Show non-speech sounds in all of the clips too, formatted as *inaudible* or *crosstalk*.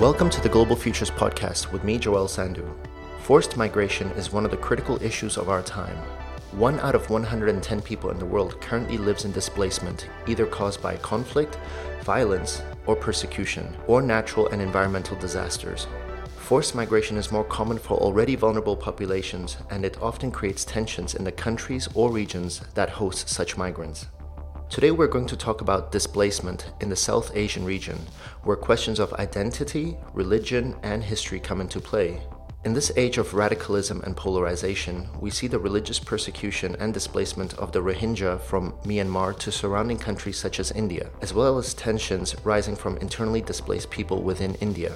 Welcome to the Global Futures Podcast with me, Joel Sandhu. Forced migration is one of the critical issues of our time. One out of 110 people in the world currently lives in displacement, either caused by conflict, violence, or persecution, or natural and environmental disasters. Forced migration is more common for already vulnerable populations, and it often creates tensions in the countries or regions that host such migrants. Today, we're going to talk about displacement in the South Asian region, where questions of identity, religion, and history come into play. In this age of radicalism and polarization, we see the religious persecution and displacement of the Rohingya from Myanmar to surrounding countries such as India, as well as tensions rising from internally displaced people within India.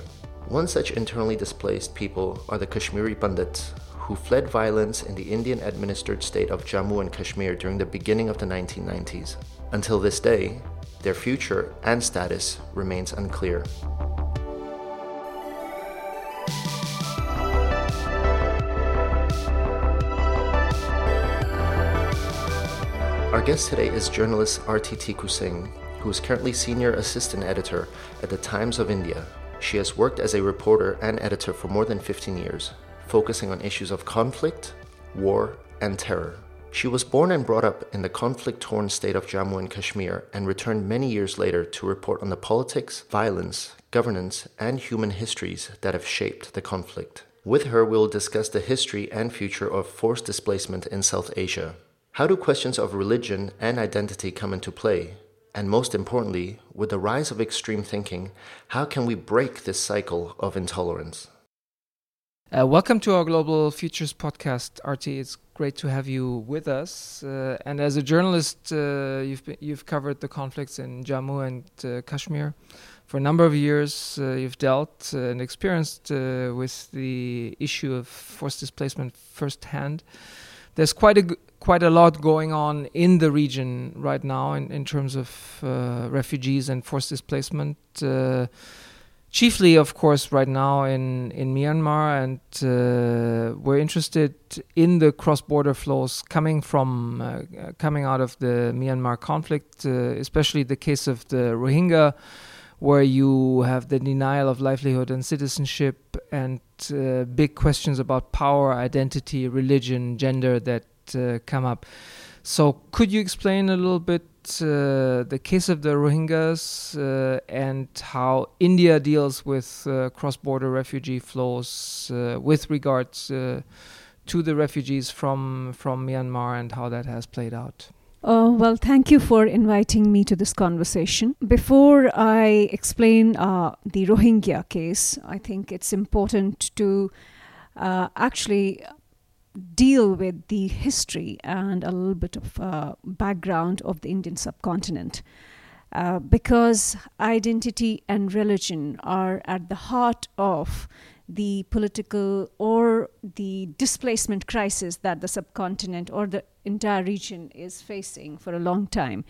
One such internally displaced people are the Kashmiri Pandits, who fled violence in the Indian administered state of Jammu and Kashmir during the beginning of the 1990s. Until this day, their future and status remains unclear. Our guest today is journalist Aarti Tikoo Singh, who is currently senior assistant editor at the Times of India. She has worked as a reporter and editor for more than 15 years, focusing on issues of conflict, war, and terror. She was born and brought up in the conflict torn state of Jammu and Kashmir and returned many years later to report on the politics, violence, governance, and human histories that have shaped the conflict. With her, we will discuss the history and future of forced displacement in South Asia. How do questions of religion and identity come into play? And most importantly, with the rise of extreme thinking, how can we break this cycle of intolerance? Uh, welcome to our Global Futures podcast, Aarti. It's great to have you with us. Uh, and as a journalist, uh, you've been, you've covered the conflicts in Jammu and uh, Kashmir for a number of years. Uh, you've dealt uh, and experienced with the issue of forced displacement firsthand. There's quite a quite a lot going on in the region right now in, in terms of refugees and forced displacement. Chiefly, of course, right now in, in Myanmar, and uh, we're interested in the cross-border flows coming from uh, coming out of the Myanmar conflict, uh, especially the case of the Rohingya where you have the denial of livelihood and citizenship and uh, big questions about power, identity, religion, gender that uh, come up. So, could you explain a little bit uh, the case of the Rohingyas uh, and how India deals with uh, cross border refugee flows uh, with regards to the refugees from, from Myanmar and how that has played out? Uh, well, thank you for inviting me to this conversation. Before I explain uh, the Rohingya case, I think it's important to uh, actually deal with the history and a little bit of uh, background of the Indian subcontinent. Uh, because identity and religion are at the heart of the political or the displacement crisis that the subcontinent or the entire region is facing for a long time.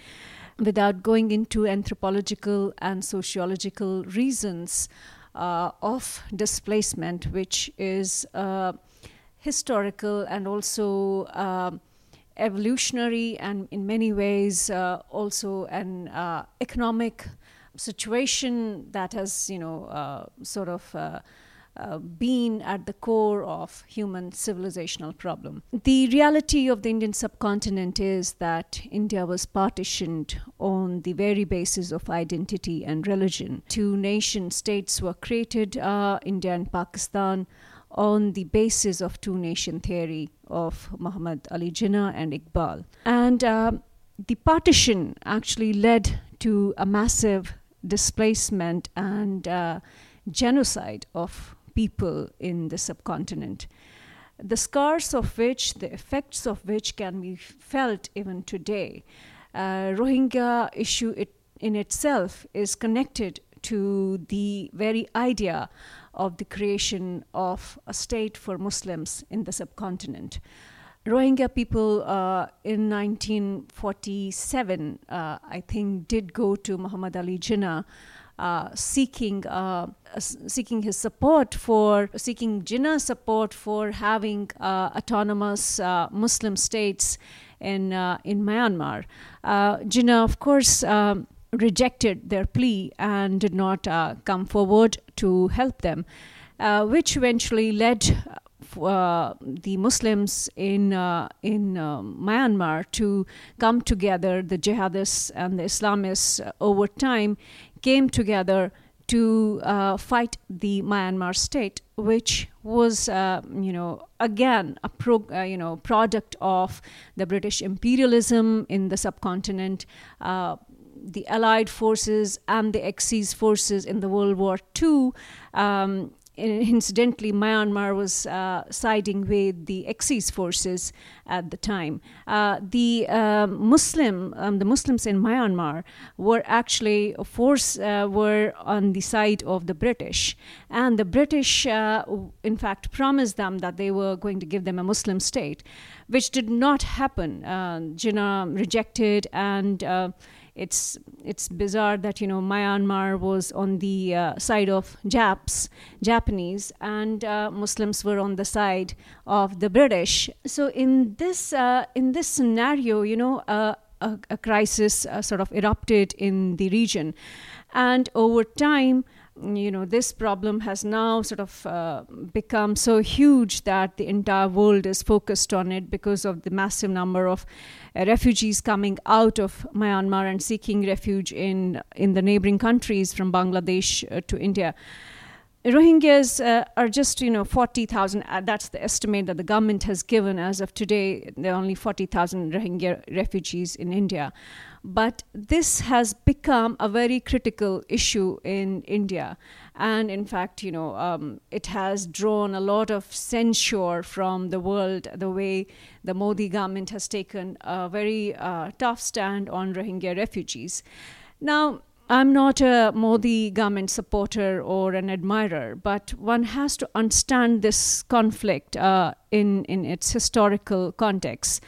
Without going into anthropological and sociological reasons uh, of displacement, which is uh, historical and also uh, evolutionary, and in many ways uh, also an uh, economic situation that has, you know, uh, sort of uh, been at the core of human civilizational problem. The reality of the Indian subcontinent is that India was partitioned on the very basis of identity and religion. Two nation states were created, uh, India and Pakistan, on the basis of two nation theory of Muhammad Ali Jinnah and Iqbal. And uh, the partition actually led to a massive displacement and uh, genocide of people in the subcontinent, the scars of which, the effects of which can be felt even today. Uh, Rohingya issue it, in itself is connected to the very idea of the creation of a state for Muslims in the subcontinent. Rohingya people uh, in 1947, uh, I think, did go to Muhammad Ali Jinnah uh, seeking uh, seeking his support for seeking Jinnah's support for having uh, autonomous uh, Muslim states in in Myanmar. Jinnah, of course. Um, rejected their plea and did not uh, come forward to help them, uh, which eventually led uh, the Muslims in uh, in uh, Myanmar to come together. The jihadists and the Islamists uh, over time came together to uh, fight the Myanmar state, which was, uh, you know, again a pro, you know product of the British imperialism in the subcontinent the Allied forces and the Axis forces in the World War II um, incidentally, Myanmar was uh, siding with the Axis forces at the time. Uh, the uh, Muslim, um, the Muslims in Myanmar were actually a force uh, were on the side of the British, and the British, uh, in fact, promised them that they were going to give them a Muslim state, which did not happen. Uh, Jinnah rejected and it's it's bizarre that you know Myanmar was on the uh, side of Japs, Japanese, and uh, Muslims were on the side of the British. So in this uh, in this scenario, you know, uh, a, a, crisis uh, sort of erupted in the region, and over time you know this problem has now sort of uh, become so huge that the entire world is focused on it because of the massive number of uh, refugees coming out of Myanmar and seeking refuge in in the neighboring countries from Bangladesh uh, to India. Rohingyas uh, are just, you know, 40,000. Uh, that's the estimate that the government has given as of today. There are only 40,000 Rohingya refugees in India. But this has become a very critical issue in India. And in fact, you know, um, it has drawn a lot of censure from the world, the way the Modi government has taken a very uh, tough stand on Rohingya refugees. Now, I'm not a Modi government supporter or an admirer, but one has to understand this conflict uh, in, in its historical context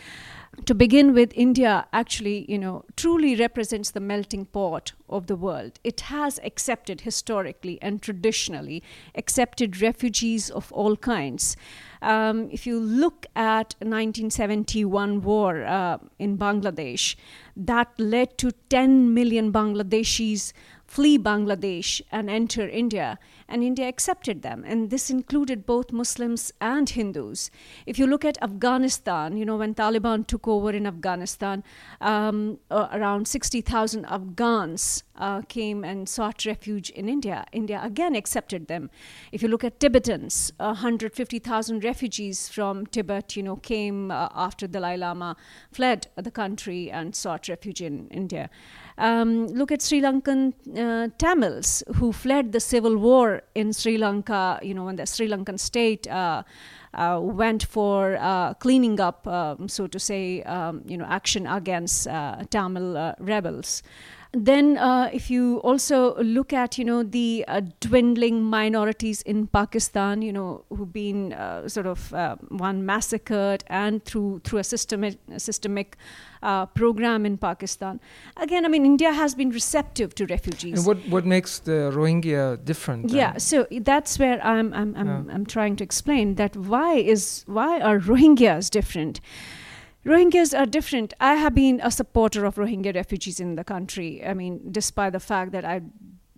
to begin with, India actually, you know, truly represents the melting pot of the world. It has accepted historically and traditionally accepted refugees of all kinds. Um, if you look at 1971 war uh, in Bangladesh, that led to 10 million Bangladeshis flee Bangladesh and enter India and India accepted them. And this included both Muslims and Hindus. If you look at Afghanistan, you know, when Taliban took over in Afghanistan, um, uh, around 60,000 Afghans uh, came and sought refuge in India. India again accepted them. If you look at Tibetans, 150,000 refugees from Tibet, you know, came uh, after the Dalai Lama fled the country and sought refuge in India. Um, look at Sri Lankan uh, Tamils who fled the civil war in Sri Lanka, you know, when the Sri Lankan state uh, uh, went for uh, cleaning up, um, so to say, um, you know, action against uh, Tamil uh, rebels then uh, if you also look at you know the uh, dwindling minorities in Pakistan you know who've been uh, sort of uh, one massacred and through through a systemic systemic uh, program in Pakistan again I mean India has been receptive to refugees and what what makes the Rohingya different then? yeah so that's where I'm I'm I'm, yeah. I'm trying to explain that why is why are Rohingyas different Rohingyas are different. I have been a supporter of Rohingya refugees in the country. I mean, despite the fact that I've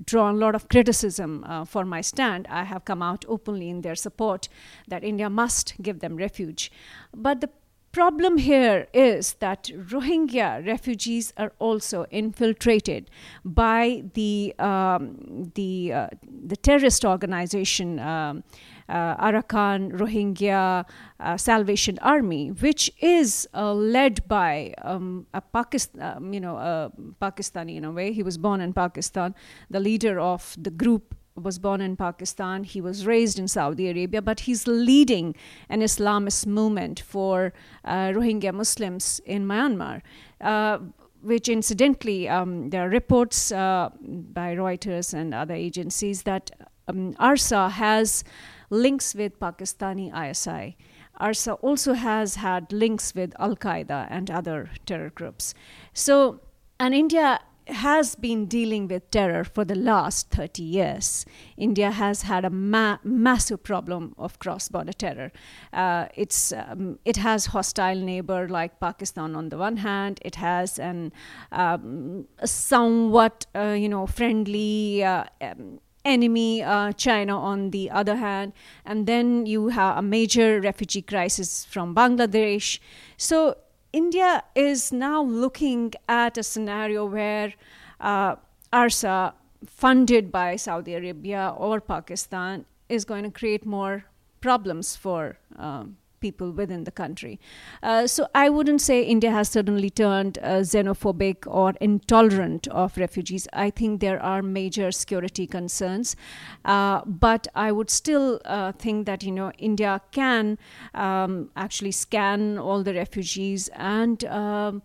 drawn a lot of criticism uh, for my stand, I have come out openly in their support that India must give them refuge. But the problem here is that Rohingya refugees are also infiltrated by the um, the uh, the terrorist organization. Um, Arakan Rohingya uh, Salvation Army, which is uh, led by um, a Pakistan, um, you know, Pakistani in a way. He was born in Pakistan. The leader of the group was born in Pakistan. He was raised in Saudi Arabia, but he's leading an Islamist movement for uh, Rohingya Muslims in Myanmar. Uh, which incidentally, um, there are reports uh, by Reuters and other agencies that um, ARSA has links with Pakistani ISI. ARSA also has had links with Al Qaeda and other terror groups. So, and India has been dealing with terror for the last 30 years. India has had a ma- massive problem of cross-border terror. Uh, it's um, it has hostile neighbor like Pakistan on the one hand. It has an um, somewhat uh, you know friendly. Uh, um, enemy uh, China on the other hand, and then you have a major refugee crisis from Bangladesh. So India is now looking at a scenario where uh, ARSA, funded by Saudi Arabia or Pakistan, is going to create more problems for um, people within the country. Uh, so I wouldn't say India has suddenly turned uh, xenophobic or intolerant of refugees. I think there are major security concerns, uh, but I would still uh, think that you know India can um, actually scan all the refugees and. Um,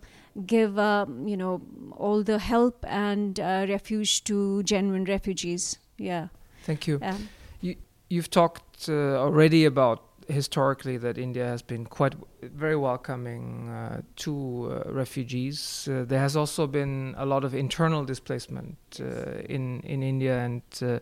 give uh, you know all the help and uh, refuge to genuine refugees yeah thank you um, you you've talked already about historically that India has been quite very welcoming uh, to uh, refugees. Uh, there has also been a lot of internal displacement uh, in in India, and uh,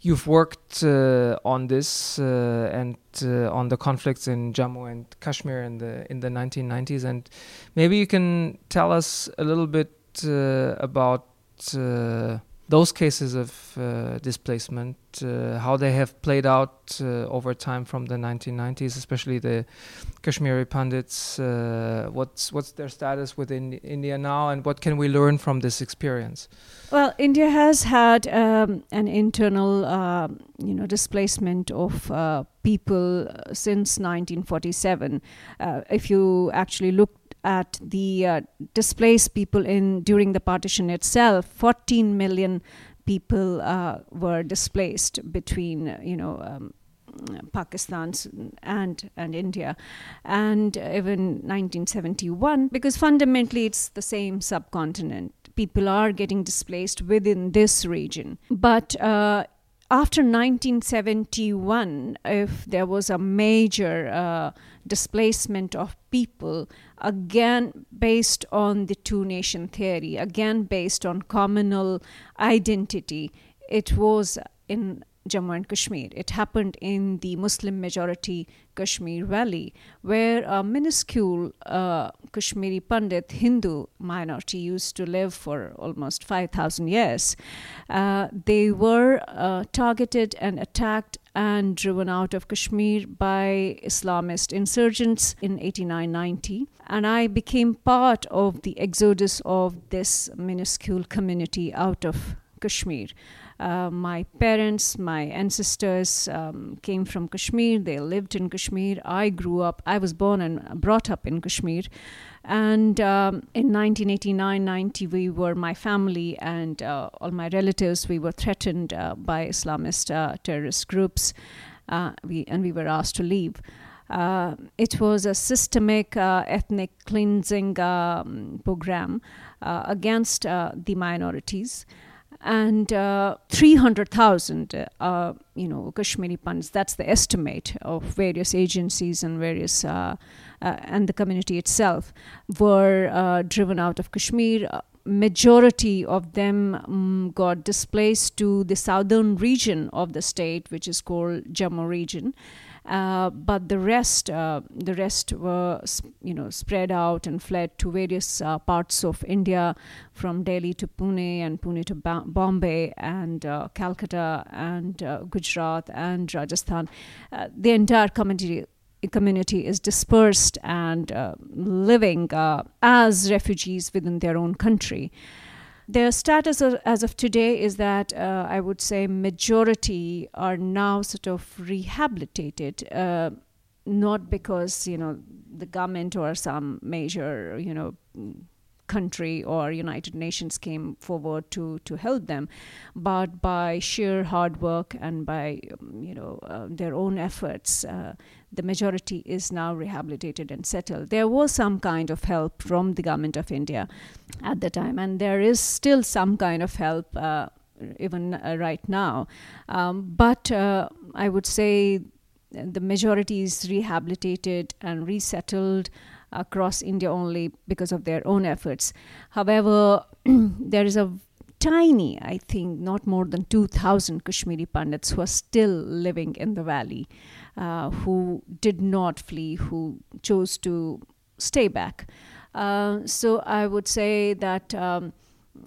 you've worked uh, on this and on the conflicts in Jammu and Kashmir in the in the 1990s. And maybe you can tell us a little bit about those cases of uh, displacement, uh, how they have played out uh, over time from the 1990s, especially the Kashmiri Pandits. Uh, what's what's their status within India now, and what can we learn from this experience? Well, India has had um, an internal, uh, you know, displacement of uh, people since 1947. if you actually look at the uh, displaced people in during the partition itself. 14 million people uh, were displaced between you know um, Pakistan and and India, and even 1971, because fundamentally it's the same subcontinent. People are getting displaced within this region, but uh, after 1971, if there was a major uh, displacement of people, again based on the two nation theory, again based on communal identity, it was in Jammu and Kashmir. It happened in the Muslim majority Kashmir Valley, where a minuscule uh, Kashmiri Pandit Hindu minority used to live for almost 5,000 years. Uh, they were uh, targeted and attacked and driven out of Kashmir by Islamist insurgents in 89-90 and I became part of the exodus of this minuscule community out of Kashmir. Uh, my parents, my ancestors um, came from Kashmir. They lived in Kashmir. I grew up, I was born and brought up in Kashmir. And um, in 1989 90, we were, my family and uh, all my relatives, we were threatened uh, by Islamist uh, terrorist groups. Uh, we, and we were asked to leave. Uh, it was a systemic uh, ethnic cleansing um, program uh, against the minorities and uh, 300,000, uh, you know, Kashmiri Pandits. That's the estimate of various agencies and various uh, uh and the community itself were uh, driven out of Kashmir. Uh, majority of them um, got displaced to the southern region of the state, which is called Jammu region. Uh, but the rest, uh, the rest were, you know, spread out and fled to various uh, parts of India, from Delhi to Pune and Pune to ba- Bombay and uh, Calcutta and uh, Gujarat and Rajasthan. the entire community community is dispersed and living as refugees within their own country. Their status as of today is that uh, I would say majority are now sort of rehabilitated, uh, not because you know the government or some major you know country or United Nations came forward to to help them, but by sheer hard work and by um, you know uh, their own efforts, uh, the majority is now rehabilitated and settled. There was some kind of help from the government of India at the time, and there is still some kind of help uh, even uh, right now. Um, but uh, I would say the majority is rehabilitated and resettled. Across India only because of their own efforts. However, *clears throat* there is a tiny, I think, not more than 2,000 Kashmiri Pandits who are still living in the valley, uh, who did not flee, who chose to stay back. Uh, so I would say that um,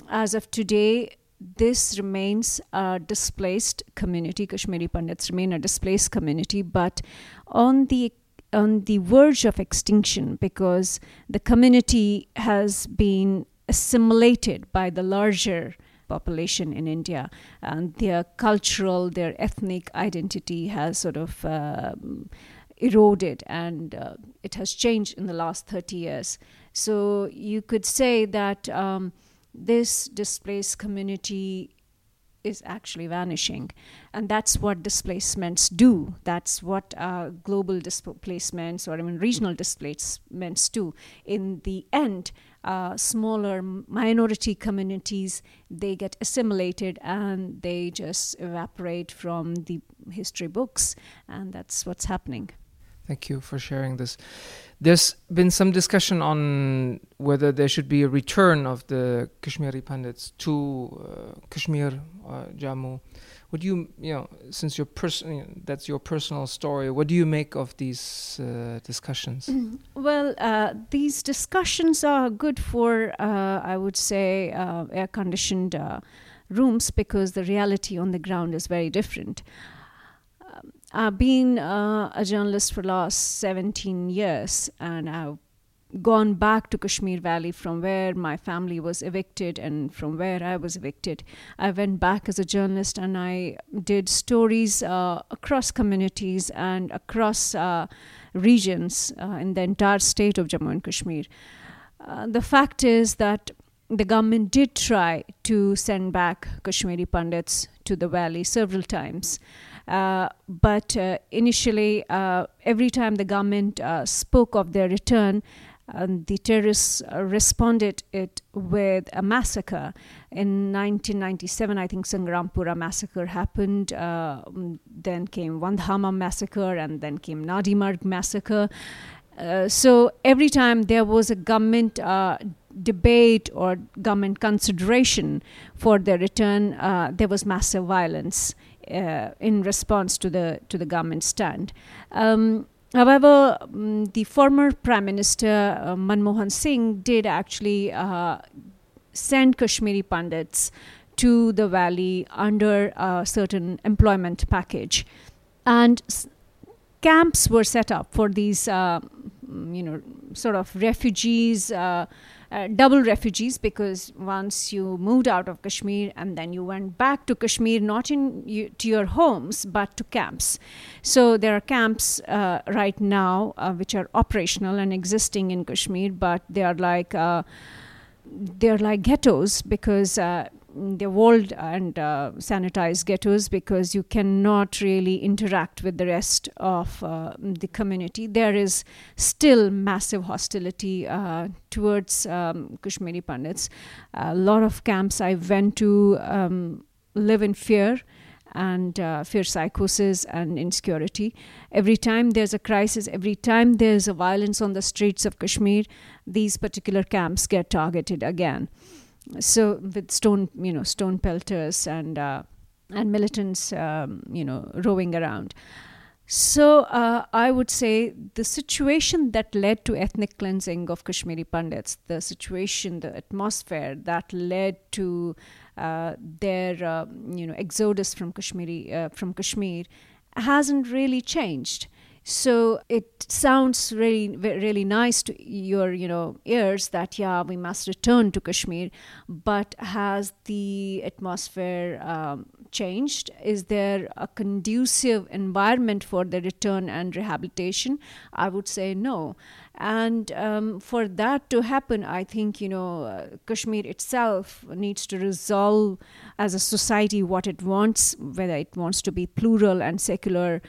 as of today, this remains a displaced community. Kashmiri Pandits remain a displaced community, but on the on the verge of extinction because the community has been assimilated by the larger population in India, and their cultural, their ethnic identity has sort of uh, eroded and uh, it has changed in the last 30 years. So you could say that um, this displaced community is actually vanishing. And that's what displacements do. That's what uh, global displacements or even regional displacements do. In the end, uh, smaller minority communities they get assimilated and they just evaporate from the history books and that's what's happening Thank you for sharing this. There's been some discussion on whether there should be a return of the Kashmiri Pandits to uh, Kashmir, uh, Jammu. Do you, you know, since your person, that's your personal story. What do you make of these uh, discussions? Mm, well, uh, these discussions are good for, uh, I would say, uh, air-conditioned rooms because the reality on the ground is very different. I've been uh, a journalist for the last 17 years and I've gone back to Kashmir Valley from where my family was evicted and from where I was evicted. I went back as a journalist and I did stories uh, across communities and across uh, regions uh, in the entire state of Jammu and Kashmir. Uh, the fact is that the government did try to send back Kashmiri Pandits to the valley several times. Uh, but uh, initially, uh, every time the government spoke of their return, um, the terrorists responded it with a massacre. In 1997, I think Sangrampora massacre happened. Uh, then came Wandhama massacre, and then came Nadimarg massacre. Uh, so every time there was a government uh, debate or government consideration for their return, there was massive violence uh, in response to the to the government stand. Um, however, um, the former Prime Minister uh, Manmohan Singh did actually uh, send Kashmiri Pandits to the valley under a certain employment package, and s- camps were set up for these, uh, you know, sort of refugees. Uh, double refugees because once you moved out of Kashmir and then you went back to Kashmir, not in you, to your homes but to camps. So there are camps uh, right now uh, which are operational and existing in Kashmir, but they are like uh, they're like ghettos because uh, they're walled and uh, sanitized ghettos because you cannot really interact with the rest of uh, the community. There is still massive hostility uh, towards um, Kashmiri Pandits. A lot of camps I went to um, live in fear and uh, fear psychosis and insecurity. Every time there's a crisis, every time there's a violence on the streets of Kashmir, these particular camps get targeted again so with stone you know stone pelters and uh, and militants um, you know roving around so uh, I would say the situation that led to ethnic cleansing of Kashmiri Pandits, the situation, the atmosphere that led to uh, their uh, you know exodus from Kashmiri uh, from Kashmir, hasn't really changed. So it sounds really, really nice to your, you know, ears that yeah, we must return to Kashmir. But has the atmosphere um, changed? Is there a conducive environment for the return and rehabilitation? I would say no. And um, for that to happen, I think, you know, uh, Kashmir itself needs to resolve as a society what it wants, whether it wants to be plural and secular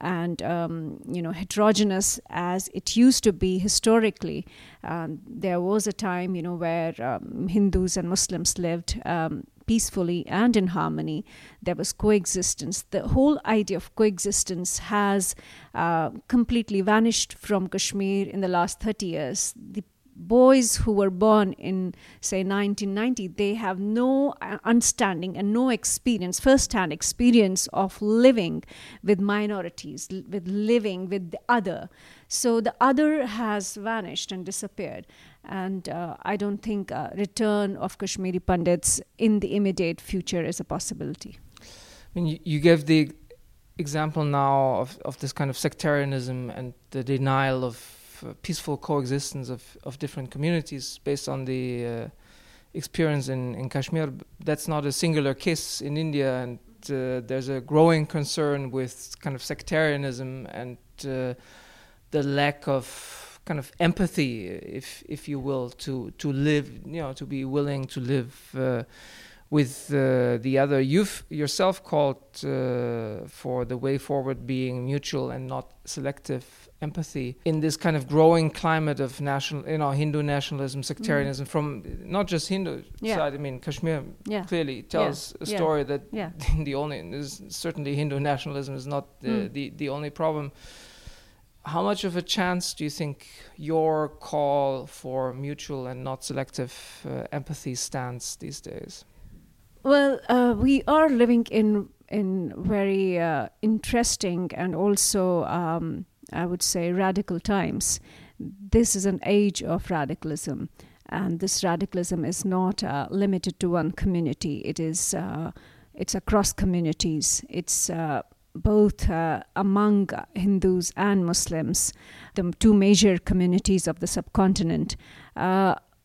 and um, you know heterogeneous as it used to be historically. Um, there was a time you know where um, Hindus and Muslims lived um, peacefully and in harmony. There was coexistence. The whole idea of coexistence has uh, completely vanished from Kashmir in the last 30 years. The boys who were born in say 1990 they have no uh, understanding and no experience first-hand experience of living with minorities with living with the other. So the other has vanished and disappeared. And uh, i don't think a return of kashmiri pandits in the immediate future is a possibility. I mean you, you gave the example now of, of this kind of sectarianism and the denial of peaceful coexistence of, of different communities based on the uh, experience in, in Kashmir. That's not a singular case in India, and uh, there's a growing concern with kind of sectarianism and uh, the lack of kind of empathy, if if you will, to to live, you know, to be willing to live uh, with uh, the other. You've yourself called uh, for the way forward being mutual and not selective empathy in this kind of growing climate of national, you know, Hindu nationalism, sectarianism mm. from not just Hindu yeah. side. I mean, Kashmir yeah. clearly tells yeah. a story that *laughs* the only is certainly Hindu nationalism is not the, mm. the the only problem. How much of a chance do you think your call for mutual and not selective uh, empathy stands these days? Well, uh, we are living in in very uh, interesting and also um, I would say, radical times. This is an age of radicalism, and this radicalism is not uh, limited to one community. It is uh, it's across communities. It's uh, both uh, among Hindus and Muslims, the two major communities of the subcontinent.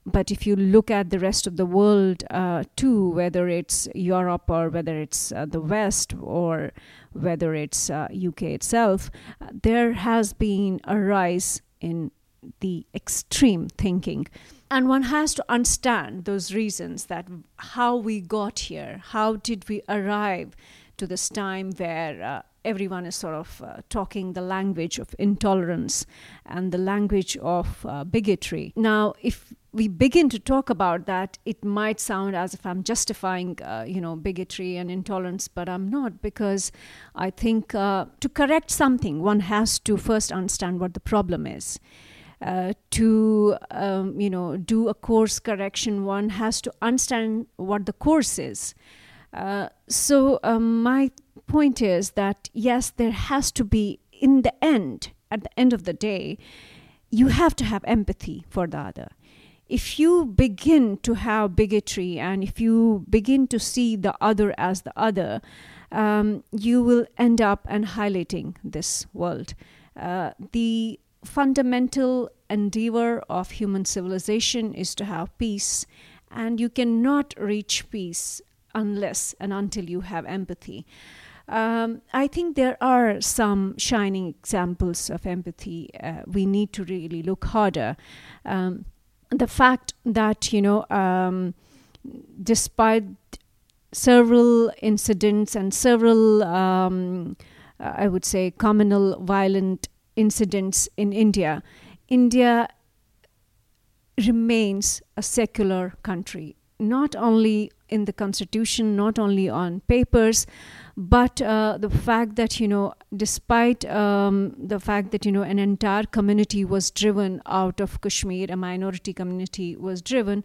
But if you look at the rest of the world uh, too, whether it's Europe or whether it's uh, the West or whether it's uh, UK itself, uh, there has been a rise in the extreme thinking. And one has to understand those reasons that how we got here, how did we arrive to this time where uh, everyone is sort of uh, talking the language of intolerance and the language of uh, bigotry. Now, if we begin to talk about that, it might sound as if I'm justifying, uh, you know, bigotry and intolerance, but I'm not because I think uh, to correct something, one has to first understand what the problem is. Uh, to um, you know do a course correction, one has to understand what the course is. Uh, so um, my point is that yes, there has to be in the end, at the end of the day, you have to have empathy for the other if you begin to have bigotry and if you begin to see the other as the other, um, you will end up annihilating this world. Uh, the fundamental endeavor of human civilization is to have peace, and you cannot reach peace unless and until you have empathy. Um, I think there are some shining examples of empathy. Uh, we need to really look harder. Um, the fact that you know um, despite several incidents and several um, i would say communal violent incidents in india india remains a secular country not only in the constitution not only on papers but uh, the fact that you know despite um, the fact that you know an entire community was driven out of kashmir a minority community was driven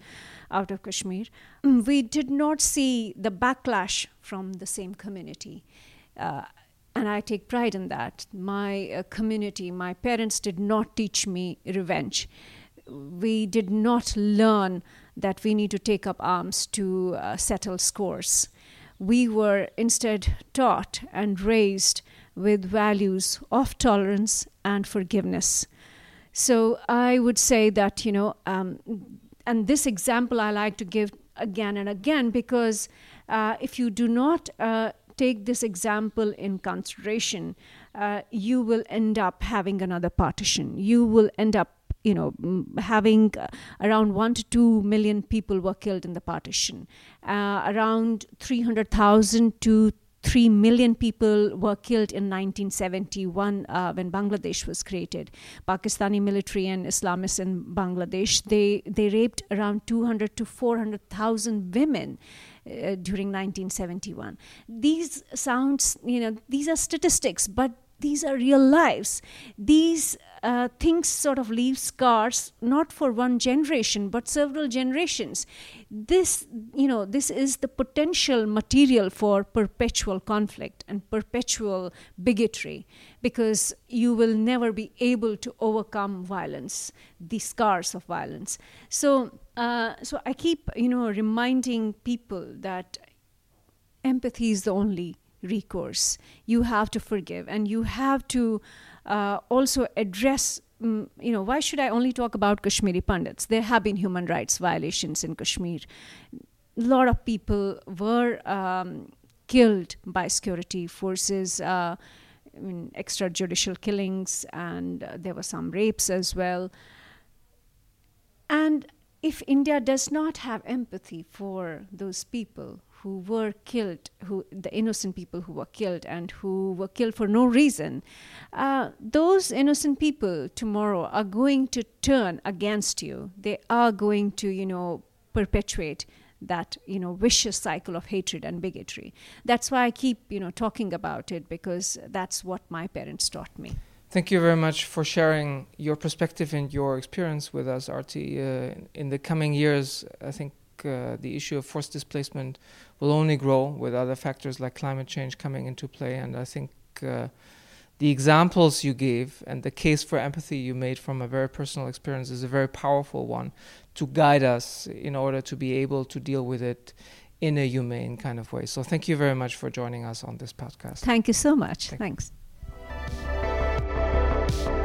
out of kashmir mm, we did not see the backlash from the same community uh, and I take pride in that. My uh, community, my parents did not teach me revenge. We did not learn that we need to take up arms to uh, settle scores we were instead taught and raised with values of tolerance and forgiveness. So I would say that, you know, um, and this example I like to give again and again because uh, if you do not uh, take this example in consideration, uh, you will end up having another partition. You will end up you know, having uh, around one to two million people were killed in the partition, uh, around 300,000 to 3 million people were killed in 1971 uh, when Bangladesh was created. Pakistani military and Islamists in Bangladesh, they, they raped around 200 to 400,000 women. Uh, during 1971 these sounds you know these are statistics but these are real lives. These uh, things sort of leave scars, not for one generation, but several generations. This, you know, this is the potential material for perpetual conflict and perpetual bigotry, because you will never be able to overcome violence, the scars of violence. So, uh, so I keep, you know, reminding people that empathy is the only recourse. You have to forgive, and you have to uh, also address. Um, you know, why should I only talk about Kashmiri Pandits? There have been human rights violations in Kashmir. A lot of people were um, killed by security forces. Uh, I mean, extrajudicial killings, and uh, there were some rapes as well. And if India does not have empathy for those people who were killed, who the innocent people who were killed and who were killed for no reason, uh, those innocent people tomorrow are going to turn against you. They are going to, you know, perpetuate that you know vicious cycle of hatred and bigotry. That's why i keep you know talking about it because that's what my parents taught me. Thank you very much for sharing your perspective and your experience with us arti uh, in the coming years i think uh, the issue of forced displacement will only grow with other factors like climate change coming into play. And I think uh, the examples you gave and the case for empathy you made from a very personal experience is a very powerful one to guide us in order to be able to deal with it in a humane kind of way. So thank you very much for joining us on this podcast. Thank you so much. Thank Thanks. You.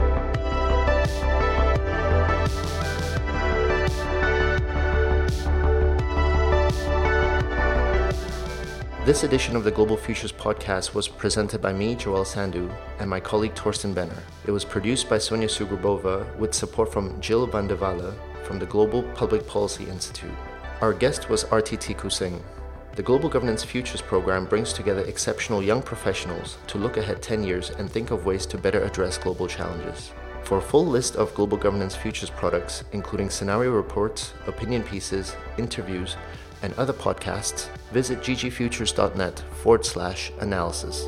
This edition of the Global Futures podcast was presented by me, Joel Sandhu, and my colleague Thorsten Benner. It was produced by Sonia Sugrabova with support from Jill van de Walle from the Global Public Policy Institute. Our guest was Aarti Tikoo Singh. The Global Governance Futures program brings together exceptional young professionals to look ahead 10 years and think of ways to better address global challenges. For a full list of Global Governance Futures products, including scenario reports, opinion pieces, interviews, and other podcasts, visit ggfutures.net forward slash analysis.